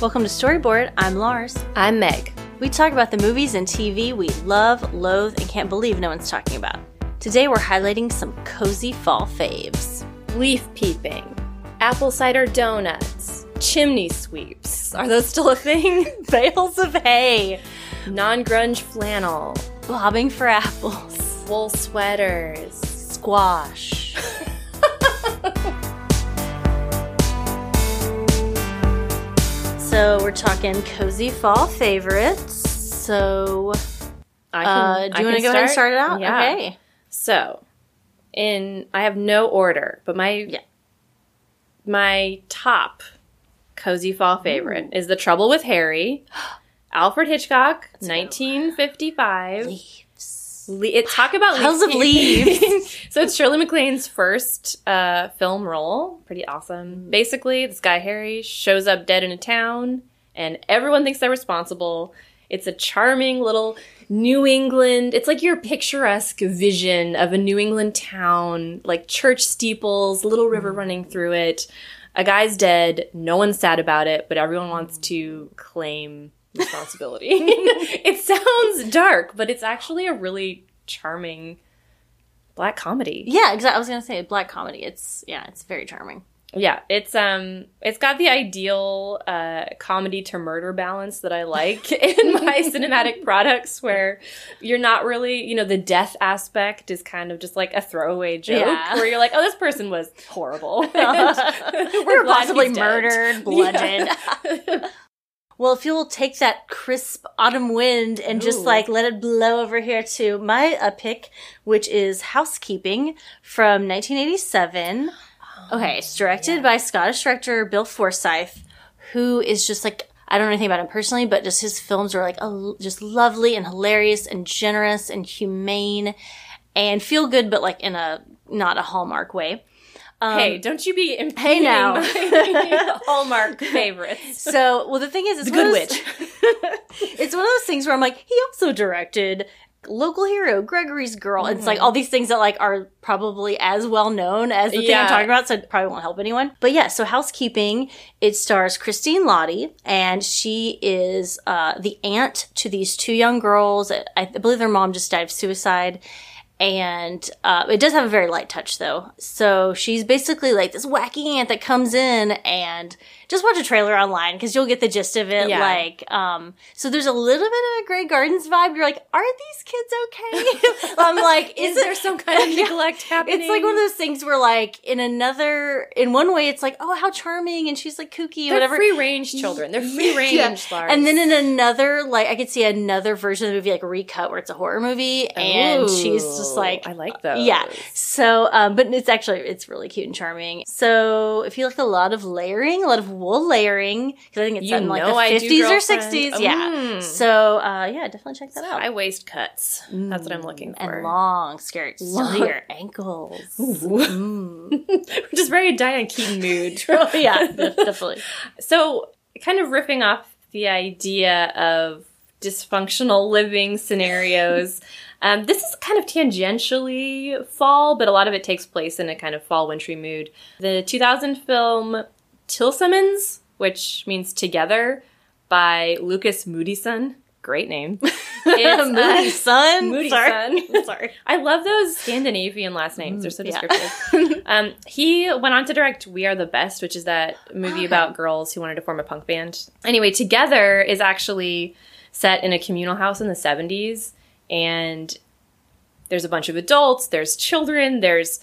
Welcome to Storybored. I'm Laurs. I'm Meg. We talk about the movies and TV we love, loathe, and can't believe no one's talking about. Today we're highlighting some cozy fall faves. Leaf peeping, apple cider donuts, chimney sweeps. Are those still a thing? Bales of hay, Non grunge flannel, bobbing for apples, wool sweaters. squash. so we're talking cozy fall favorites. So I uh, do you want to go ahead and start it out? Yeah. Okay. So, in I have no order, but my Yeah. my top cozy fall favorite is The Trouble with Harry, Alfred Hitchcock, 1955. Le- it talk about Piles of leaves. so it's Shirley MacLaine's first uh, film role. Pretty awesome. Basically, this guy Harry shows up dead in a town, and everyone thinks they're responsible. It's a charming little New England. It's like your picturesque vision of a New England town, like church steeples, little river running through it. A guy's dead. No one's sad about it, but everyone wants to claim responsibility. it sounds dark, but it's actually a really charming black comedy. Yeah, exactly. I was gonna say black comedy. It's yeah, it's very charming. Yeah, it's um it's got the ideal uh comedy to murder balance that I like in my cinematic products where you're not really, you know, the death aspect is kind of just like a throwaway joke Yeah. where you're like, "Oh, this person was horrible." we're possibly murdered, bludgeoned. Yeah. Well, if you'll take that crisp autumn wind and just like let it blow over here to my uh, pick, which is Housekeeping from 1987. okay, it's directed by Scottish director Bill Forsyth, who is just like I don't know anything about him personally, but just his films are like a, just lovely and hilarious and generous and humane and feel good, but like in a not a hallmark way. Hey, don't you be impeding now. my Hallmark favorites. So, well, the thing is, it's The Good those- it's one of those things where I'm like, he also directed local hero Gregory's Girl. It's like all these things that like are probably as well known as the thing I'm talking about, so it probably won't help anyone. But yeah, so housekeeping. It stars Christine Lahti, and she is uh, the aunt to these two young girls. I believe their mom just died of suicide. And uh, it does have a very light touch, though. So she's basically like this wacky aunt that comes in and just watch a trailer online because you'll get the gist of it. Yeah. Like, um, so there's a little bit of a Grey Gardens vibe. You're like, are these kids okay? I'm like, Is it- there some kind of Yeah. neglect happening? It's like one of those things where, like, in another, in one way, it's like, oh, how charming, and she's like kooky, They're whatever. free range children. They're free range, Yeah. And then in another, like, I could see another version of the movie, like recut, where it's a horror movie, and she's just like, I like those. yeah. So, um, but it's actually it's really cute and charming. So, if you like a lot of layering, a lot of wool layering, because I think it's You in like the fifties or sixties, yeah. Mm. So, uh, yeah, definitely check that out. High waist cuts. That's what I'm looking for. and long skirts Long- to your ankles. Mm. Just very Diane Keaton mood. yeah, definitely. so, kind of riffing off the idea of dysfunctional living scenarios. Um, this is kind of tangentially fall, but a lot of it takes place in a kind of fall wintry mood. The 2000 film Tillsammans, which means together, by Lukas Moodysson. Great name. It's, uh, Moody Sun. Moody Sorry. Sun. Sorry. I love those Scandinavian last names. They're so yeah. descriptive. um, he went on to direct We Are the Best, which is that movie about girls who wanted to form a punk band. Anyway, Together is actually set in a communal house in the 70s. And there's a bunch of adults, there's children, there's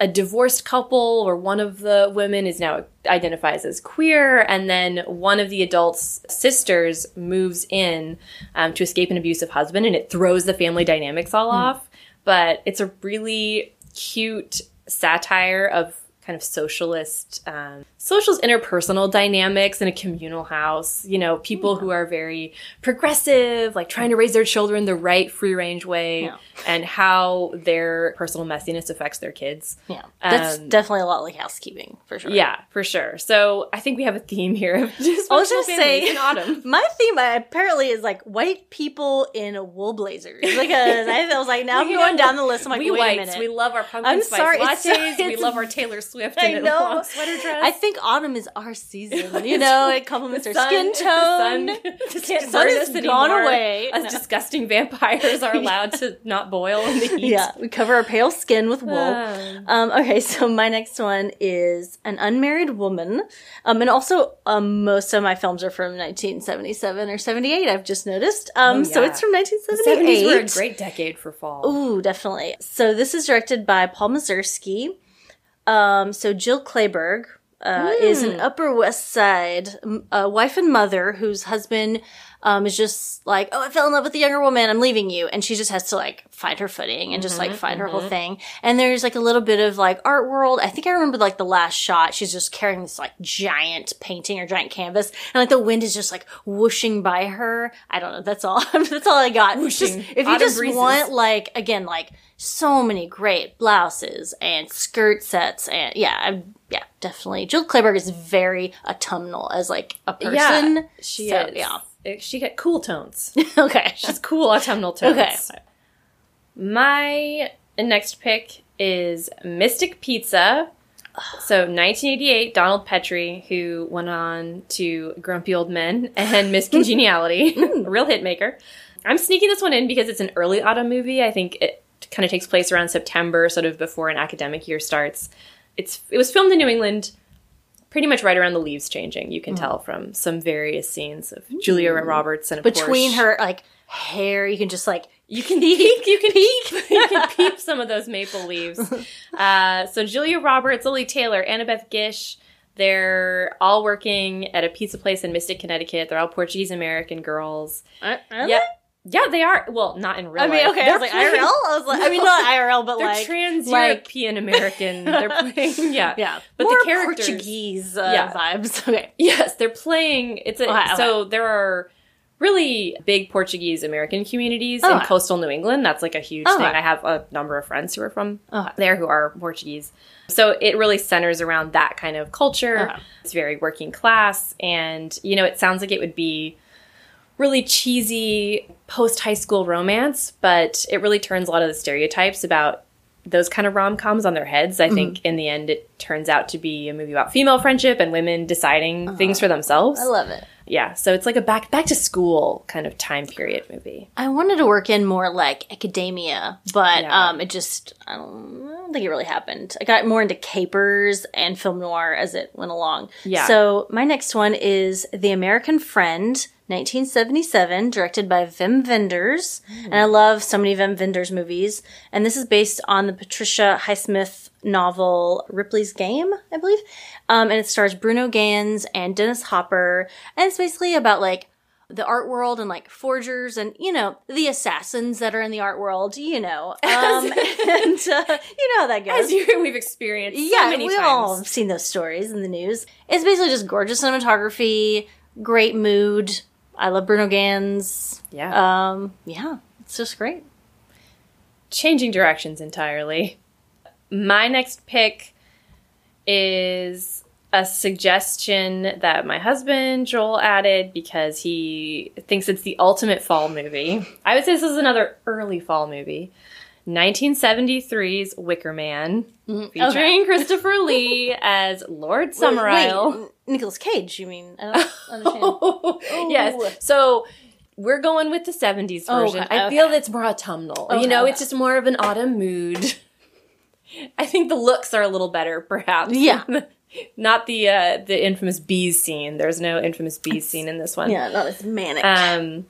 a divorced couple where one of the women is now identifies as queer and then one of the adults sisters moves in um, to escape an abusive husband and it throws the family dynamics all off. But it's a really cute satire of kind of socialist um, socialist interpersonal dynamics in a communal house you know people who are very progressive like trying to raise their children the right free range way Yeah. and how their personal messiness affects their kids Yeah, that's Um, definitely a lot like housekeeping for sure. yeah for sure so i think we have a theme here of just I was gonna say in autumn My theme uh, apparently is like white people in wool blazers. Because I was like, now I'm going down the list. I'm like, we wait whites, a minute. we love our pumpkin I'm spice sorry, lattes. it's- we love our Taylor Swift I know. long sweater dress. I think think autumn is our season. You know, it complements our sun- skin the tone. sun- The sun has gone anymore. away. As disgusting vampires are allowed to not boil in the heat. Yeah, we cover our pale skin with wool. Um, Um, okay, so my next one is an unmarried woman, um, and also um, most of my films are from 1977 or 78. I've just noticed. Um, Oh, So it's from the 1978. 70s were a great decade for fall. Ooh, definitely. So this is directed by Paul Mazursky. Um, so Jill Clayburgh uh, is Hmm. an Upper West Side uh, wife and mother whose husband um, is just like, oh, I fell in love with a younger woman. I'm leaving you, and she just has to like find her footing and just Mm-hmm, like find her whole thing. And there's like a little bit of like art world. I think I remember like the last shot. She's just carrying this like giant painting or giant canvas, and like the wind is just like whooshing by her. I don't know. That's all. that's all I got. It's just- Whooshing. if you just breezes. want like again like so many great blouses and skirt sets and yeah I, yeah definitely jill clayburgh is very autumnal as like a person Yeah, she So, is. yeah It- she got cool tones. okay She's cool autumnal tones. Okay. My next pick is Mystic Pizza. So 1988, Donald Petrie, who went on to Grumpy Old Men and Miss Congeniality, hmm. a real hit maker. I'm sneaking this one in because it's an early autumn movie. I think it kind of takes place around September, sort of before an academic year starts. It's it was filmed in New England pretty much right around the leaves changing. You can tell from some various scenes of Julia Roberts and between course, her like hair you can just like you can peek, you can peek, you can peep some of those maple leaves. Uh, so Julia Roberts, Lili Taylor, Annabeth Gish, they're all working at a pizza place in Mystic, Connecticut. They're all Portuguese American girls. Uh, are Yeah, they? Yeah, they are. Well, not in real I mean, life. okay, I They're was like IRL. I was like, I mean, not IRL, but They're like trans-European American. They're playing, yeah, yeah, But More the characters, Portuguese uh, Yeah. vibes. Okay, Yes, they're playing. It's a Okay, okay. so there are really big Portuguese American communities in coastal New England. That's like a huge thing. I have a number of friends who are from Okay. there who are Portuguese. So it really centers around that kind of culture. It's very working class, and you know, it sounds like it would be really cheesy post high school romance, but it really turns a lot of the stereotypes about those kind of rom coms on their heads. I think in the end, it turns out to be a movie about female friendship and women deciding things for themselves. I love it. yeah, so it's like a back back to school kind of time period movie. I wanted to work in more like academia, but Yeah. um, it just I don't, I don't think it really happened. I got more into capers and film noir as it went along. Yeah. So my next one is The American Friend, 1977, directed by Wim Wenders, and I love so many Wim Wenders movies. And this is based on the Patricia Highsmith novel Ripley's Game, I believe. Um, and it stars Bruno Ganz and Dennis Hopper, and it's basically about like the art world and like forgers and you know the assassins that are in the art world you know um, and uh, you know how that goes As you we've experienced so yeah many we times. all have seen those stories in the news it's basically just gorgeous cinematography great mood i love bruno ganz Yeah. um yeah it's just great changing directions entirely. My next pick is a suggestion that my husband Joel added because he thinks it's the ultimate fall movie. I would say this is another early fall movie. 1973's Wicker Man, featuring Christopher Lee as Lord Summerisle. Nicolas Cage, you mean? I don't understand. yes. So we're going with the 70s Oh, version. okay, I feel it's more autumnal. Okay, you know, okay. it's just more of an autumn mood. I think the looks are a little better, perhaps. Yeah. Not the uh, the infamous bees scene. There's no infamous bees scene in this one. yeah, not as manic. Um,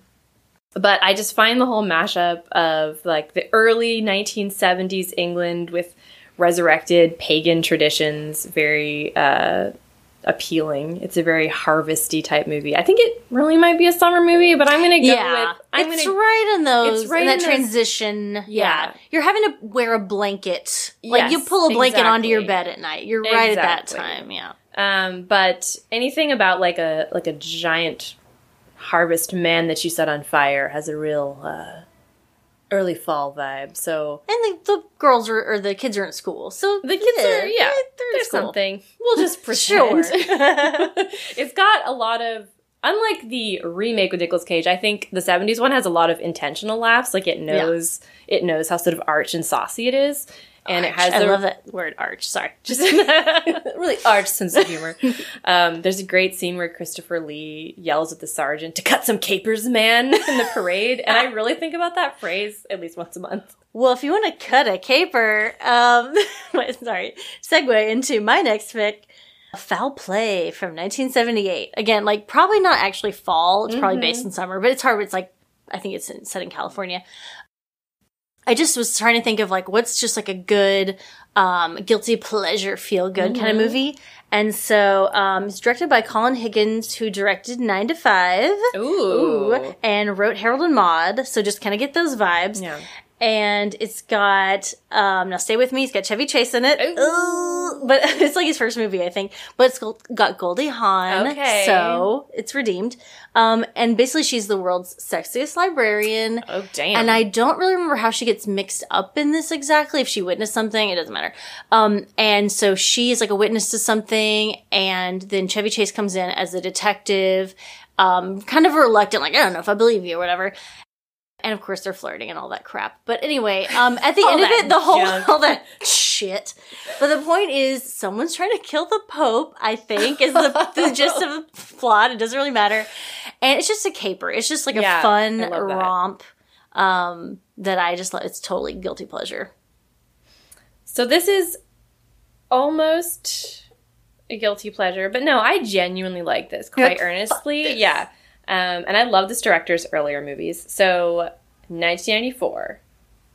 but I just find the whole mashup of like the early 1970s England with resurrected pagan traditions very uh, appealing. It's a very harvesty type movie. I think it really might be a summer movie, but I'm gonna go yeah, with I'm it's gonna right in those. it's right in that in those- transition. Yeah. Yeah. you're having to wear a blanket. Like you pull a blanket onto your bed at night. You're right at that time. Yeah. Um, but anything about like a like a giant harvest man that you set on fire has a real uh, early fall vibe. So And the, the girls are, or the kids are in school, so the kids are yeah, they're there's something. We'll just pretend. It's got a lot of unlike the remake with Nicolas Cage. I think the '70s one has a lot of intentional laughs. Like it knows it knows how sort of arch and saucy it is. And it has I a love that word arch. Sorry. just really arch sense of humor. Um, there's a great scene where Christopher Lee yells at the sergeant to cut some capers, man, in the parade, and I really think about that phrase at least once a month. Well, if you want to cut a caper, um, sorry, segue into my next pick, Foul Play from 1978. Again, like probably not actually fall. It's probably based in summer, but it's hard. It's like I think it's in, set in California. I just was trying to think of like what's just like a good um, guilty pleasure feel good kind of movie. And so um, it's directed by Colin Higgins, who directed Nine to Five. Ooh. and wrote Harold and Maude. So just kind of get those vibes. Yeah. And it's got um now stay with me. It's got Chevy Chase in it, Ooh. But it's like his first movie, I think. But it's got- got Goldie Hawn, Okay. so it's redeemed. Um, and basically she's the world's sexiest librarian. Oh damn. And I don't really remember how she gets mixed up in this exactly. If she witnessed something, it doesn't matter. Um, and so she is like a witness to something, and then Chevy Chase comes in as a detective, um, kind of reluctant, like I don't know if I believe you or whatever. And of course, they're flirting and all that crap. But anyway, um, at the end of it, the whole junk. all that shit. But the point is, someone's trying to kill the Pope. I think is the, the gist of the plot. It doesn't really matter, and it's just a caper. It's just like a fun love that. romp um, that I just love. It's totally guilty pleasure. So this is almost a guilty pleasure, but no, I genuinely like this quite earnestly. Yeah. Um, and I love this director's earlier movies. So 1994,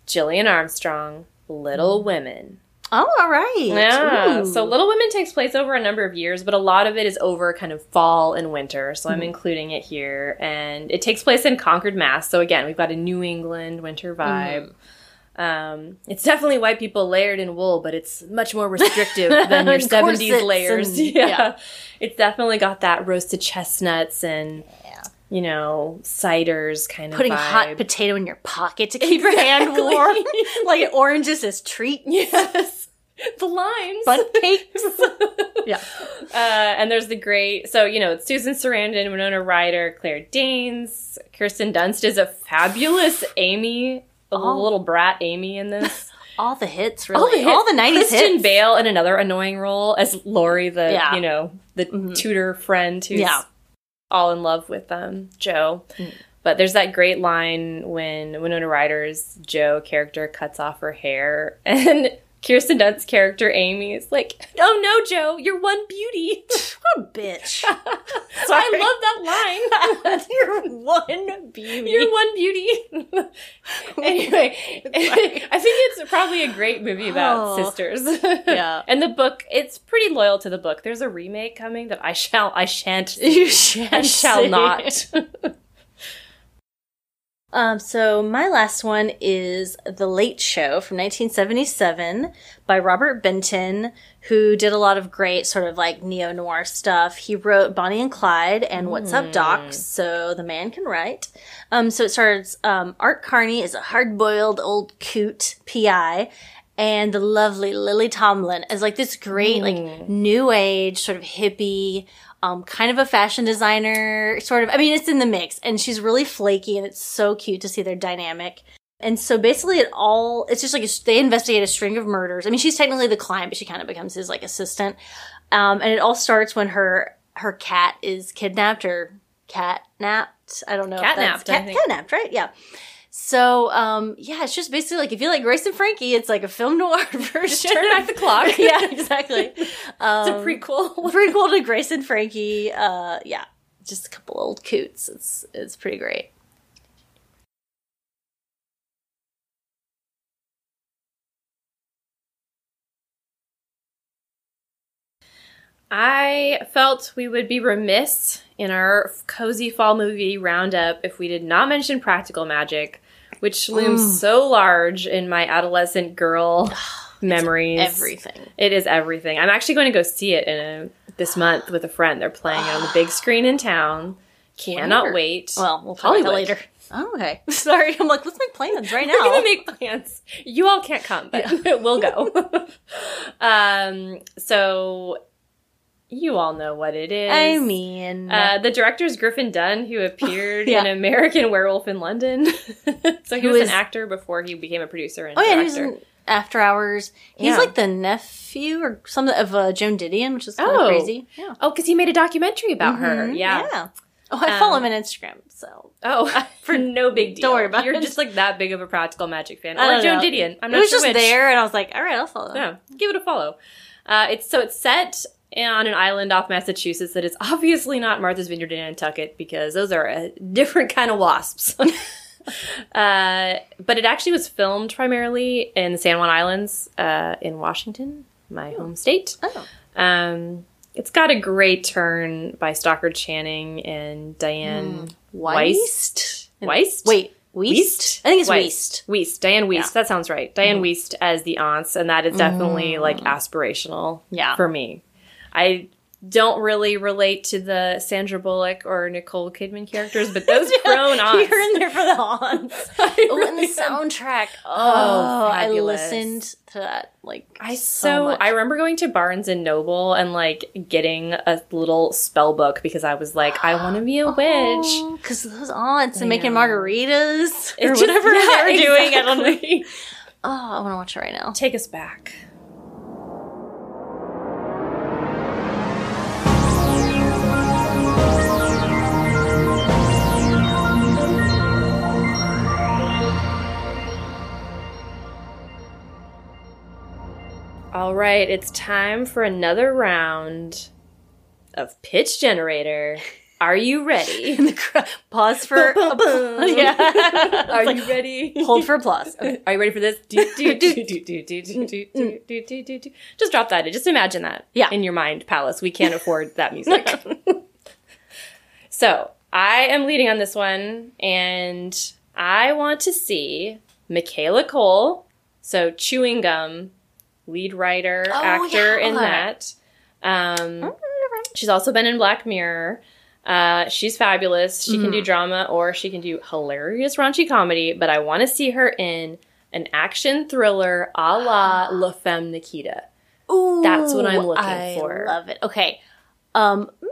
Gillian Armstrong, Little Women. Oh, all right. Yeah. Ooh. So Little Women takes place over a number of years, but a lot of it is over kind of fall and winter. So I'm Mm-hmm. including it here. And it takes place in Concord, Mass. So again, we've got a New England winter vibe. Mm-hmm. Um, it's definitely white people layered in wool, but it's much more restrictive than your 70s layers. and- yeah. yeah. It's definitely got that roasted chestnuts and. You know, ciders kind of putting vibe. hot potato in your pocket to keep your hand warm, like oranges as treat. Yes. The limes. Fun cakes. yeah. Uh, and there's the great, so you know, it's Susan Sarandon, Winona Ryder, Claire Danes, Kirsten Dunst is a fabulous Amy, a Oh. little brat Amy in this. All the hits, really. All the, hits. 90s Christian hits. Bale in another annoying role as Laurie, the Yeah. Mm-hmm. you know the tutor friend who's Yeah. All in love with um, Jo. Mm. But there's that great line when Winona Ryder's Jo character cuts off her hair and Kirsten Dunst's character Amy is like, "Oh no, Jo, you're one beauty." What a bitch. I love that line. You're one beauty. You're one beauty. anyway, I think it's probably a great movie about Oh. sisters. Yeah. and the book, it's pretty loyal to the book. There's a remake coming that I shall, I shan't, you shan't I shall see. not. Um, so my last one is The Late Show from 1977 by Robert Benton, who did a lot of great sort of like neo noir stuff. He wrote Bonnie and Clyde and What's Up Doc, so the man can write. Um, so it starts. Um, Art Carney is a hard boiled old coot PI. And the lovely Lily Tomlin is like this great, like new age sort of hippie, um, kind of a fashion designer, sort of. I mean, it's in the mix, and she's really flaky, and it's so cute to see their dynamic. And so basically, it all it's just like a, they investigate a string of murders. I mean, she's technically the client, but she kind of becomes his like assistant. Um, and it all starts when her her cat is kidnapped or catnapped. I don't know. if that's- Catnapped, I Cat, think. catnapped, right? Yeah. So, um, yeah, it's just basically like if you like Grace and Frankie, it's like a film noir version. Turn back the clock. yeah, exactly. Um, It's a prequel. prequel to Grace and Frankie. Uh, yeah, just a couple old coots. It's it's pretty great. I felt we would be remiss in our cozy fall movie roundup if we did not mention Practical Magic, which looms so large in my adolescent girl memories. Everything. It is everything. I'm actually going to go see it in a, this month with a friend. They're playing it on the big screen in town. Cannot wait. Well, we'll talk about later. Oh, okay. Sorry, I'm like, let's make plans right now. We're gonna make plans. You all can't come, but we'll go. um, so you all know what it is. I mean, Uh, the director is Griffin Dunne, who appeared Yeah. in American Werewolf in London. so he Who was an actor before he became a producer and oh yeah, he was After Hours. He's Yeah. like the nephew or something of uh, Joan Didion, which is kind of Oh. crazy. Yeah. Oh, because he made a documentary about her. Mhm. Yeah. Oh, I follow Um, him on Instagram, so Oh, for no big deal. Don't worry about You're it. just like that big of a practical magic fan, I or Joan know. Didion. I'm not sure. it was sure just which. there, and I was like, all right, I'll follow. Yeah, give it a follow. Uh, it's so it's set on an island off Massachusetts that is obviously not Martha's Vineyard in Nantucket because those are a different kind of wasps. uh, but it actually was filmed primarily in the San Juan Islands uh, in Washington, my home state. Oh. Um, it's got a great turn by Stockard Channing and Dianne Wiest. Weist? Weist? Wait, Weist? I think it's Weist. Weist. Weist. Dianne Wiest. Yeah. That sounds right. Dianne Wiest as the aunts, and that is definitely like aspirational Yeah. for me. I don't really relate to the Sandra Bullock or Nicole Kidman characters, but those grown aunts. You're in there for the haunts. I Oh, and the soundtrack. Oh, Oh, I listened to that like I so, so. I remember going to Barnes and Noble and like getting a little spell book because I was like, I want to be a witch. Oh, because those aunts and making margaritas or It's just- whatever yeah, they were doing. I don't know. Oh, I want to watch it right now. Take us back. All right, it's time for another round of pitch generator. Are you ready? cr- pause for boom, boom, boom. yeah. Are like, you ready? Hold for applause. Okay. Are you ready for this? Just drop that. Just imagine that. Yeah. In your mind, Palace. We can't afford that music. so I am leading on this one, and I want to see Michaela Coel. So chewing gum lead writer, Oh, actor yeah. in that. Um, she's also been in Black Mirror. Uh, she's fabulous. She can do drama or she can do hilarious raunchy comedy, but I want to see her in an action thriller a la La Femme Nikita. Ooh, That's what I'm looking I for. I love it. Okay. Um, mm,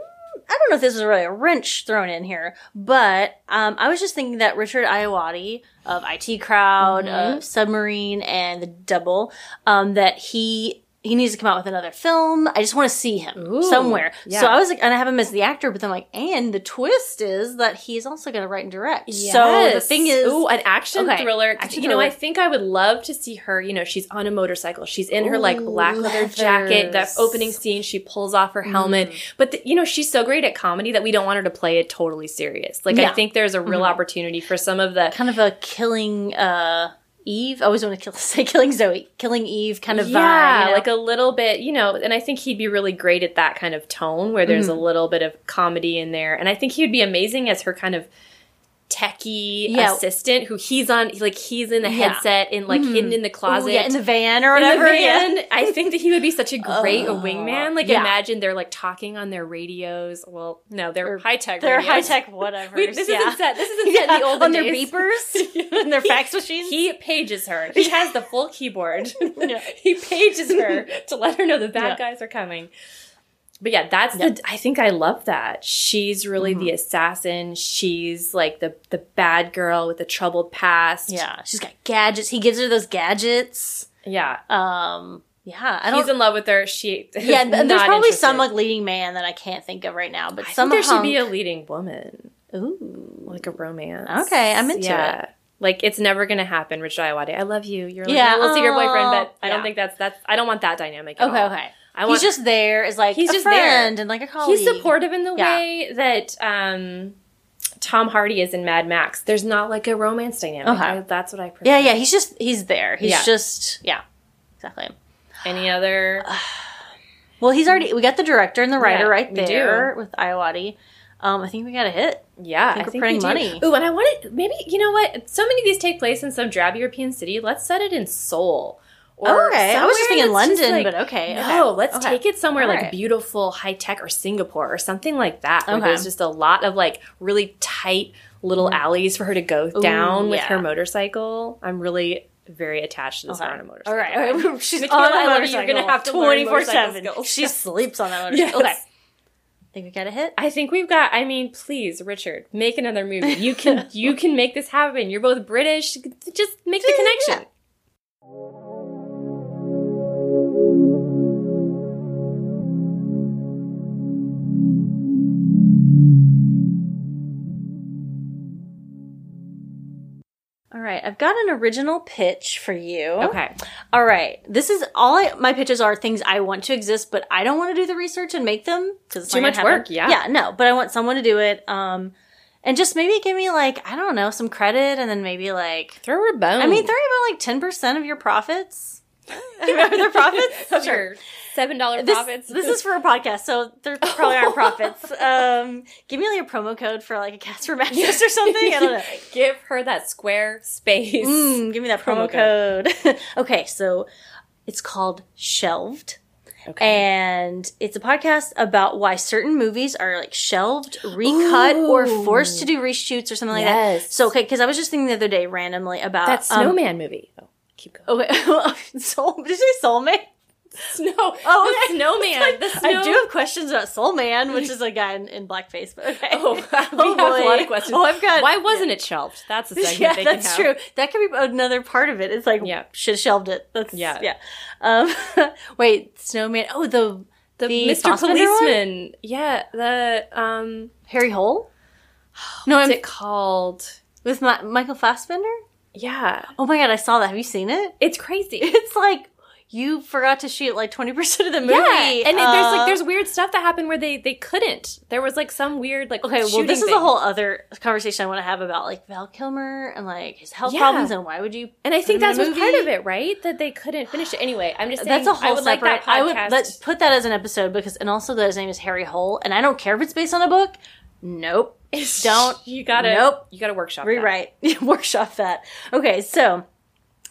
I don't know if this is really a wrench thrown in here, but um, I was just thinking that Richard Ayoade of IT Crowd, Mm-hmm. of Submarine, and The Double, um, that he he needs to come out with another film. I just want to see him Ooh, somewhere. yeah. So I was like, and I have him as the actor, but then I'm like, and the twist is that he's also going to write and direct. So the thing is, Ooh, an action Okay, thriller. action you know. I think I would love to see her. You know, she's on a motorcycle. She's in her like black leather jacket. That opening scene, she pulls off her helmet. Mm. But the, you know, she's so great at comedy that we don't want her to play it totally serious. Like I think there's a real opportunity for some of the kind of a killing uh Eve. I always want to kill say killing Zoe, killing Eve kind of yeah, vibe. you know? like a little bit, you know, and I think he'd be really great at that kind of tone where there's a Mm-hmm. little bit of comedy in there. And I think he would be amazing as her kind of techie Yeah. assistant who he's on like he's in the Yeah. headset and like hidden mm-hmm. in the Ooh, closet. yeah, in the van or whatever. yeah. I think that he would be such a great Oh, wingman. Like yeah. imagine they're like talking on their radios. Well, no, they're high tech. They're high tech whatever. This yeah. isn't set. This isn't set in the olden on their days. beepers and their fax machines. He pages her. He has the full keyboard. He pages her to let her know the bad guys are coming. But yeah, that's the. I think I love that. She's really the assassin. She's like the the bad girl with the troubled past. yeah, she's got gadgets. He gives her those gadgets. yeah. Um, yeah, I He's don't. in love with her. She yeah, th- there's probably interested. some like leading man that I can't think of right now, but I some think there should be a leading woman, Ooh, like a romance. Okay, I'm into yeah. Like it's never gonna happen, Rich Ayoade. I love you. You're like Yeah, my little secret boyfriend, aw, but I don't think that's that's. I don't want that dynamic. At okay, all. okay. I want he's just there as like He's a just there. and like a colleague. He's supportive in the Yeah. way that um, Tom Hardy is in Mad Max. There's not like a romance dynamic. Okay. I- that's what I prefer. Yeah, yeah. He's just he's there. He's Yeah. just yeah, exactly. Any other? Well, he's already. We got the director and the writer Yeah, right there with Ayoade. Um, I think we got a hit. Yeah, I think I we're printing money. Ooh, and I wanted maybe you know what? So many of these take place in some drab European city. Let's set it in Seoul. Or okay, I was just thinking London, like- but okay. No, okay. let's okay. take it somewhere like Alright. beautiful, high tech, or Singapore, or something like that. Where Okay. there's just a lot of like really tight little mm-hmm. alleys for her to go down with yeah. her motorcycle. I'm really very attached to this Okay. on a motorcycle. All right, all right. She's Michaela on that Ayoade, motorcycle. you're gonna have to twenty four seven. She sleeps on that Yes. motorcycle. Okay, think we got a hit. I think we've got. I mean, please, Richard, make another movie. You can. you can make this happen. You're both British. Just make the Yeah. Right, I've got an original pitch for you. Okay. All right. This is all I, my pitches are things I want to exist, but I don't want to do the research and make them because it's Too much work, yeah. Yeah, no, but I want someone to do it. Um, and just maybe give me like I don't know some credit, and then maybe like Throw a bone. I mean, throw about like ten percent of your profits. Remember their profits? of your seven dollar profits. this is for a podcast, so there probably aren't profits. Um, give me like a promo code for like a Casper mattress or something. I don't know. Give her that square space. Mm, give me that promo, Promo code. okay, so it's called Shelved. Okay. And it's a podcast about why certain movies are like shelved, recut, or forced to do reshoots or something like Yes. that. So, okay, because I was just thinking the other day randomly about that um, snowman movie. Oh, keep going. Okay, Soul. Did you say Soulmate? Snow. Oh, the snowman. the snow. I do have questions about Soul Man, which is a guy in, in blackface. But okay. Oh, we Oh, have a lot of questions. Oh, I've got. Why wasn't it shelved? That's a segment yeah, that's can have. true. That could be another part of it. It's like Yeah. should have shelved it. That's Yeah. yeah. Um, wait, Snowman. Oh, the The, The Mr. Fassbender one? Policeman. Yeah. The um. Harry Hole. No, What's I'm it called? with Ma- Michael Fassbender. Yeah. Oh my god, I saw that. Have you seen it? It's crazy. It's like you forgot to shoot like twenty percent of the movie. Yeah, and it- there's Uh, like there's weird stuff that happened where they they couldn't. There was like some weird like Okay, well, this is a whole other conversation I want to have about like Val Kilmer and like his health Yeah. problems and why would you? and I think that's part of it, right? That they couldn't finish it. Anyway, I'm just saying That's a whole I would like separate. that I would let's put that as an episode because, and also that his name is Harry Hole, and I don't care if it's based on a book. Nope, don't you gotta Nope. you gotta workshop that. rewrite, workshop that. Okay, so.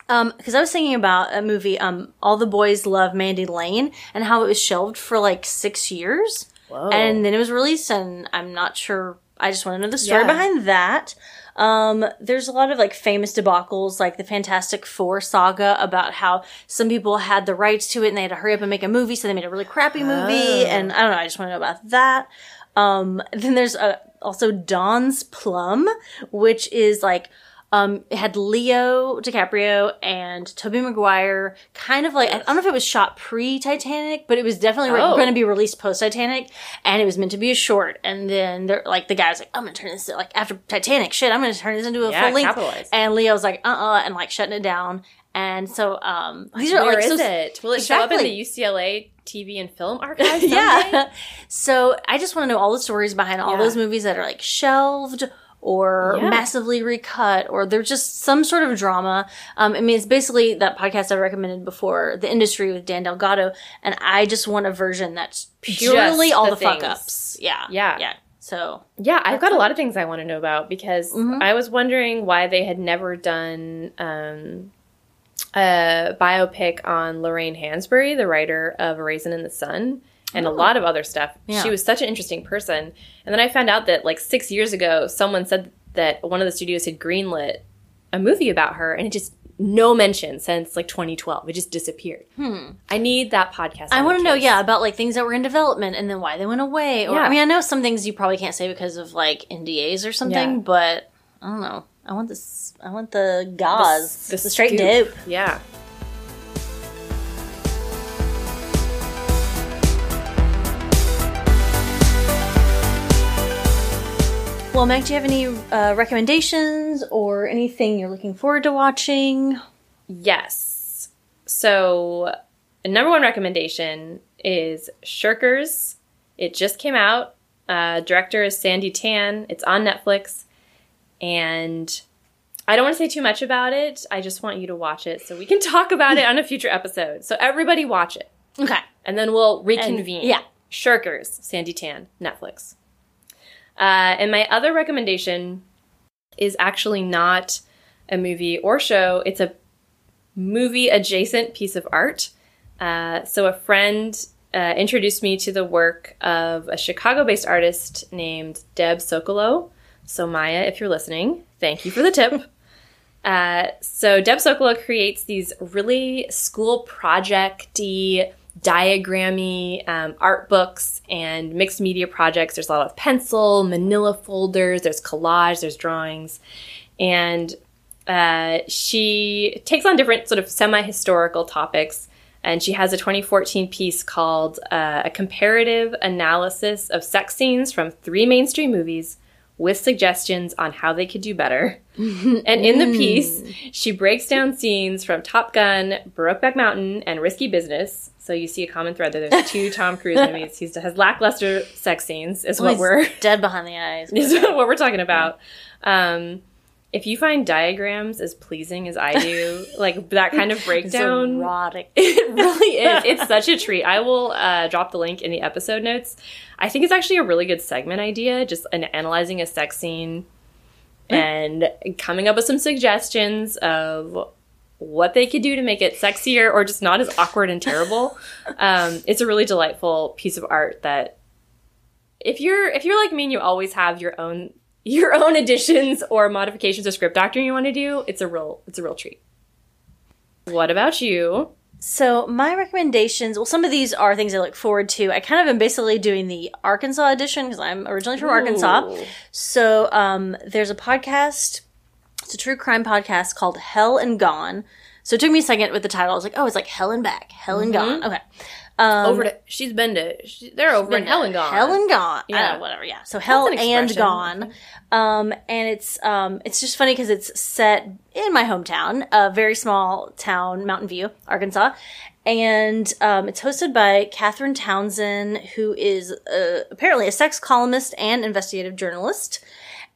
Um, because I was thinking about a movie, um, All the Boys Love Mandy Lane, and how it was shelved for like six years. Whoa. and then it was released and i'm not sure i just want to know the story Yeah. behind that um, there's a lot of like famous debacles like the fantastic four saga about how some people had the rights to it and they had to hurry up and make a movie so they made a really crappy movie Oh. and i don't know i just want to know about that um, then there's uh also Don's Plum, which is like um, it had Leo DiCaprio and Tobey Maguire, kind of like I don't know if it was shot pre Titanic, but it was definitely Oh. going to be released post Titanic, and it was meant to be a short. And then they're like the guy was like, I'm gonna turn this like after Titanic, shit, I'm gonna turn this into a Yeah, full length. And Leo was like, uh uh and like shutting it down. And so um, these are Where like is so, it? Will it show up in the UCLA TV and film archive? Yeah. So I just want to know all the stories behind all Yeah. those movies that are like shelved or Yeah. massively recut or they're just some sort of drama. Um, I mean, it's basically that podcast I recommended before, The Industry with Dan Delgado, and I just want a version that's purely Just all the the, fuck ups. Yeah. Yeah. Yeah. So Yeah, I've got a lot of things I want to know about because Mhm. I was wondering why they had never done um, a biopic on Lorraine Hansberry, the writer of A Raisin in the Sun, and a Oh. lot of other stuff. Yeah. She was such an interesting person. And then I found out that like six years ago, someone said that one of the studios had greenlit a movie about her, and it just no mention since like 2012. It just disappeared. hmm. I need that podcast. I want to know, yeah, about like things that were in development and then why they went away. Or Yeah. I mean, I know some things you probably can't say because of like NDAs or something, Yeah. but I don't know. I want this. I want the gauze, This is the, straight scoop. dope. Yeah. Well, Meg, do you have any uh, recommendations or anything you're looking forward to watching? Yes. So, number one recommendation is Shirkers. It just came out. Uh, director is Sandi Tan. It's on Netflix. And I don't want to say too much about it. I just want you to watch it so we can talk about it on a future episode. So, everybody watch it. Okay. And then we'll reconvene. yeah. Shirkers, Sandi Tan, Netflix. Uh, and my other recommendation is actually not a movie or show, it's a movie adjacent piece of art. Uh, so, a friend uh, introduced me to the work of a Chicago based artist named Deb Sokolow. So, Maya, if you're listening, thank you for the tip. Uh, so Deb Sokolow creates these really school projecty, diagrammy um, art books and mixed media projects. There's a lot of pencil, manila folders, there's collage, there's drawings. And uh, she takes on different sort of semi historical topics. And she has a 2014 piece called uh, A Comparative Analysis of Sex Scenes from Three Mainstream Movies with suggestions on how they could do better. and in the piece, she breaks down scenes from Top Gun, Brokeback Mountain, and Risky Business. So you see a common thread there. There's two Tom Cruise movies. He has lackluster sex scenes, is what He's we're dead behind the eyes. is what we're talking about. Um, if you find diagrams as pleasing as I do, like that kind of It's breakdown, erotic. it really is. It's such a treat. I will uh, drop the link in the episode notes. I think it's actually a really good segment idea, just an analyzing a sex scene and coming up with some suggestions of what they could do to make it sexier or just not as awkward and terrible. um, it's a really delightful piece of art that if you're if you're like me and you always have your own your own additions or modifications or script doctoring you want to do, it's a real it's a real treat. What about you? So my recommendations, well, some of these are things I look forward to. I kind of am basically doing the Arkansas edition because I'm originally from Arkansas. So um, there's a podcast. It's a true crime podcast called Hell and Gone. So it took me a second with the title. I was like, oh, it's like Hell and Back, Hell and Gone. Okay. Um, over to she's been to she, they're over in hell and gone. Hell and Gone. Yeah. Whatever. Yeah. So Hell an and. Gone. Um, and it's um, it's just funny because it's set in my hometown, a very small town, Mountain View, Arkansas. And um, it's hosted by Catherine Townsend, who is uh, apparently a sex columnist and investigative journalist.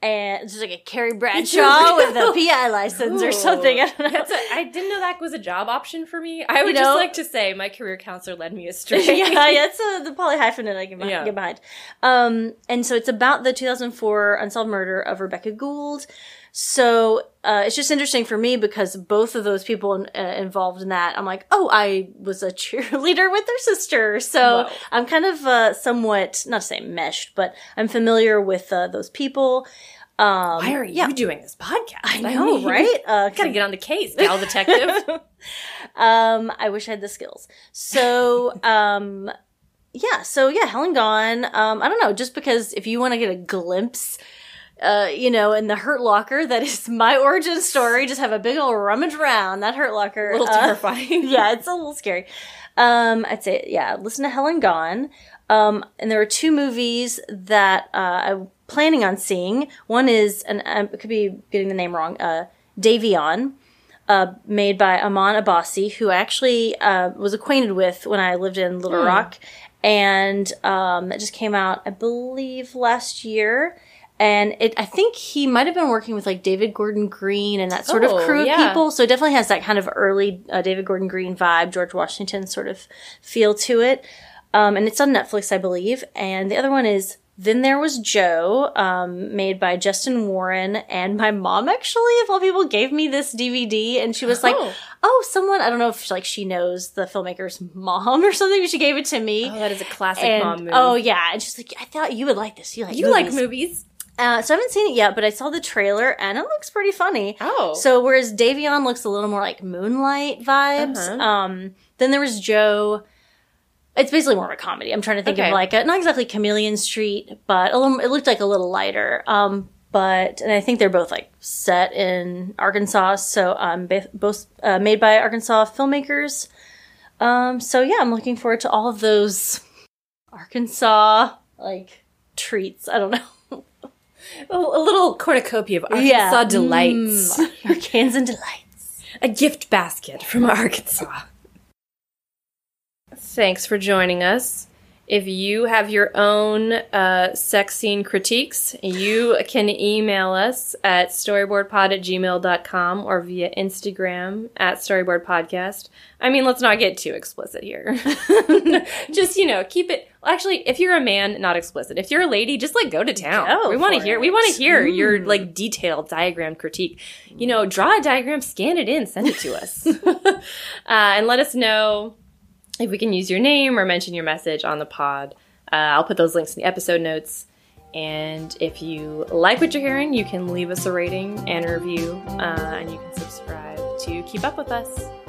And it's just like a Carrie Bradshaw with a PI license or something. I don't know. That's a, I didn't know that was a job option for me. I would You just like to say my career counselor led me astray. yeah, yeah, it's uh, the polyhyphenate I can Yeah. get behind. Um, and so it's about the 2004 unsolved murder of Rebecca Gould. So uh, it's just interesting for me because both of those people uh, involved in that, I'm like, oh, I was a cheerleader with their sister. So Whoa. I'm kind of uh, somewhat, not to say meshed, but I'm familiar with uh, those people. Um, Why are yeah, you doing this podcast? I know, mean, right? Uh, Gotta get on the case, gal detective. um, I wish I had the skills. So, um, yeah, so yeah, Hell and Gone. Um, I don't know, just because if you want to get a glimpse, uh, you know, in the Hurt Locker, that is my origin story. Just have a big old rummage around that Hurt Locker. a little Uh, terrifying. yeah, it's a little scary. Um, I'd say, yeah, listen to Hell and Gone. Um, and there are two movies that uh, I'm planning on seeing. One is, and I could be getting the name wrong, uh, Dayveon, uh, made by Amman Abbasi, who I actually uh, was acquainted with when I lived in Little Rock. And um, that just came out, I believe, last year. And it, I think he might have been working with like David Gordon Green and that sort Oh, of crew of yeah. people. So it definitely has that kind of early uh, David Gordon Green vibe, George Washington sort of feel to it. Um, and it's on Netflix, I believe. And the other one is Then There Was Joe, um, made by Justin Warren. And my mom actually, of all people, gave me this DVD, and she was like, Oh. "Oh, someone I don't know if like she knows the filmmaker's mom or something, but she gave it to me." Oh, that is a classic and mom move. oh yeah, and she's like, "I thought you would like this. You like you like movies." Uh, so I haven't seen it yet, but I saw the trailer and it looks pretty funny. Oh. So whereas Dayveon looks a little more like Moonlight vibes, Uh-huh. um, then there was Joe. It's basically more of a comedy. I'm trying to think Okay. of like a, not exactly Chameleon Street, but a little. It looked like a little lighter. Um, but and I think they're both like set in Arkansas, so um, both uh, made by Arkansas filmmakers. Um, so yeah, I'm looking forward to all of those Arkansas like treats. I don't know. A, a little cornucopia of Arkansas delights. Mm, Arkansas delights. A gift basket from Arkansas. Thanks for joining us. If you have your own uh, sex scene critiques, you can email us at storyboredpod at gmail.com or via Instagram at storyboredpodcast. I mean, let's not get too explicit here. just, you know, keep it. Actually, if you're a man, not explicit. If you're a lady, just like go to town. Go we want to hear. We want to hear your Mm. like detailed diagram critique. You know, draw a diagram, scan it in, send it to us, uh, and let us know if we can use your name or mention your message on the pod. Uh, I'll put those links in the episode notes. And if you like what you're hearing, you can leave us a rating and a review, uh, and you can subscribe to keep up with us.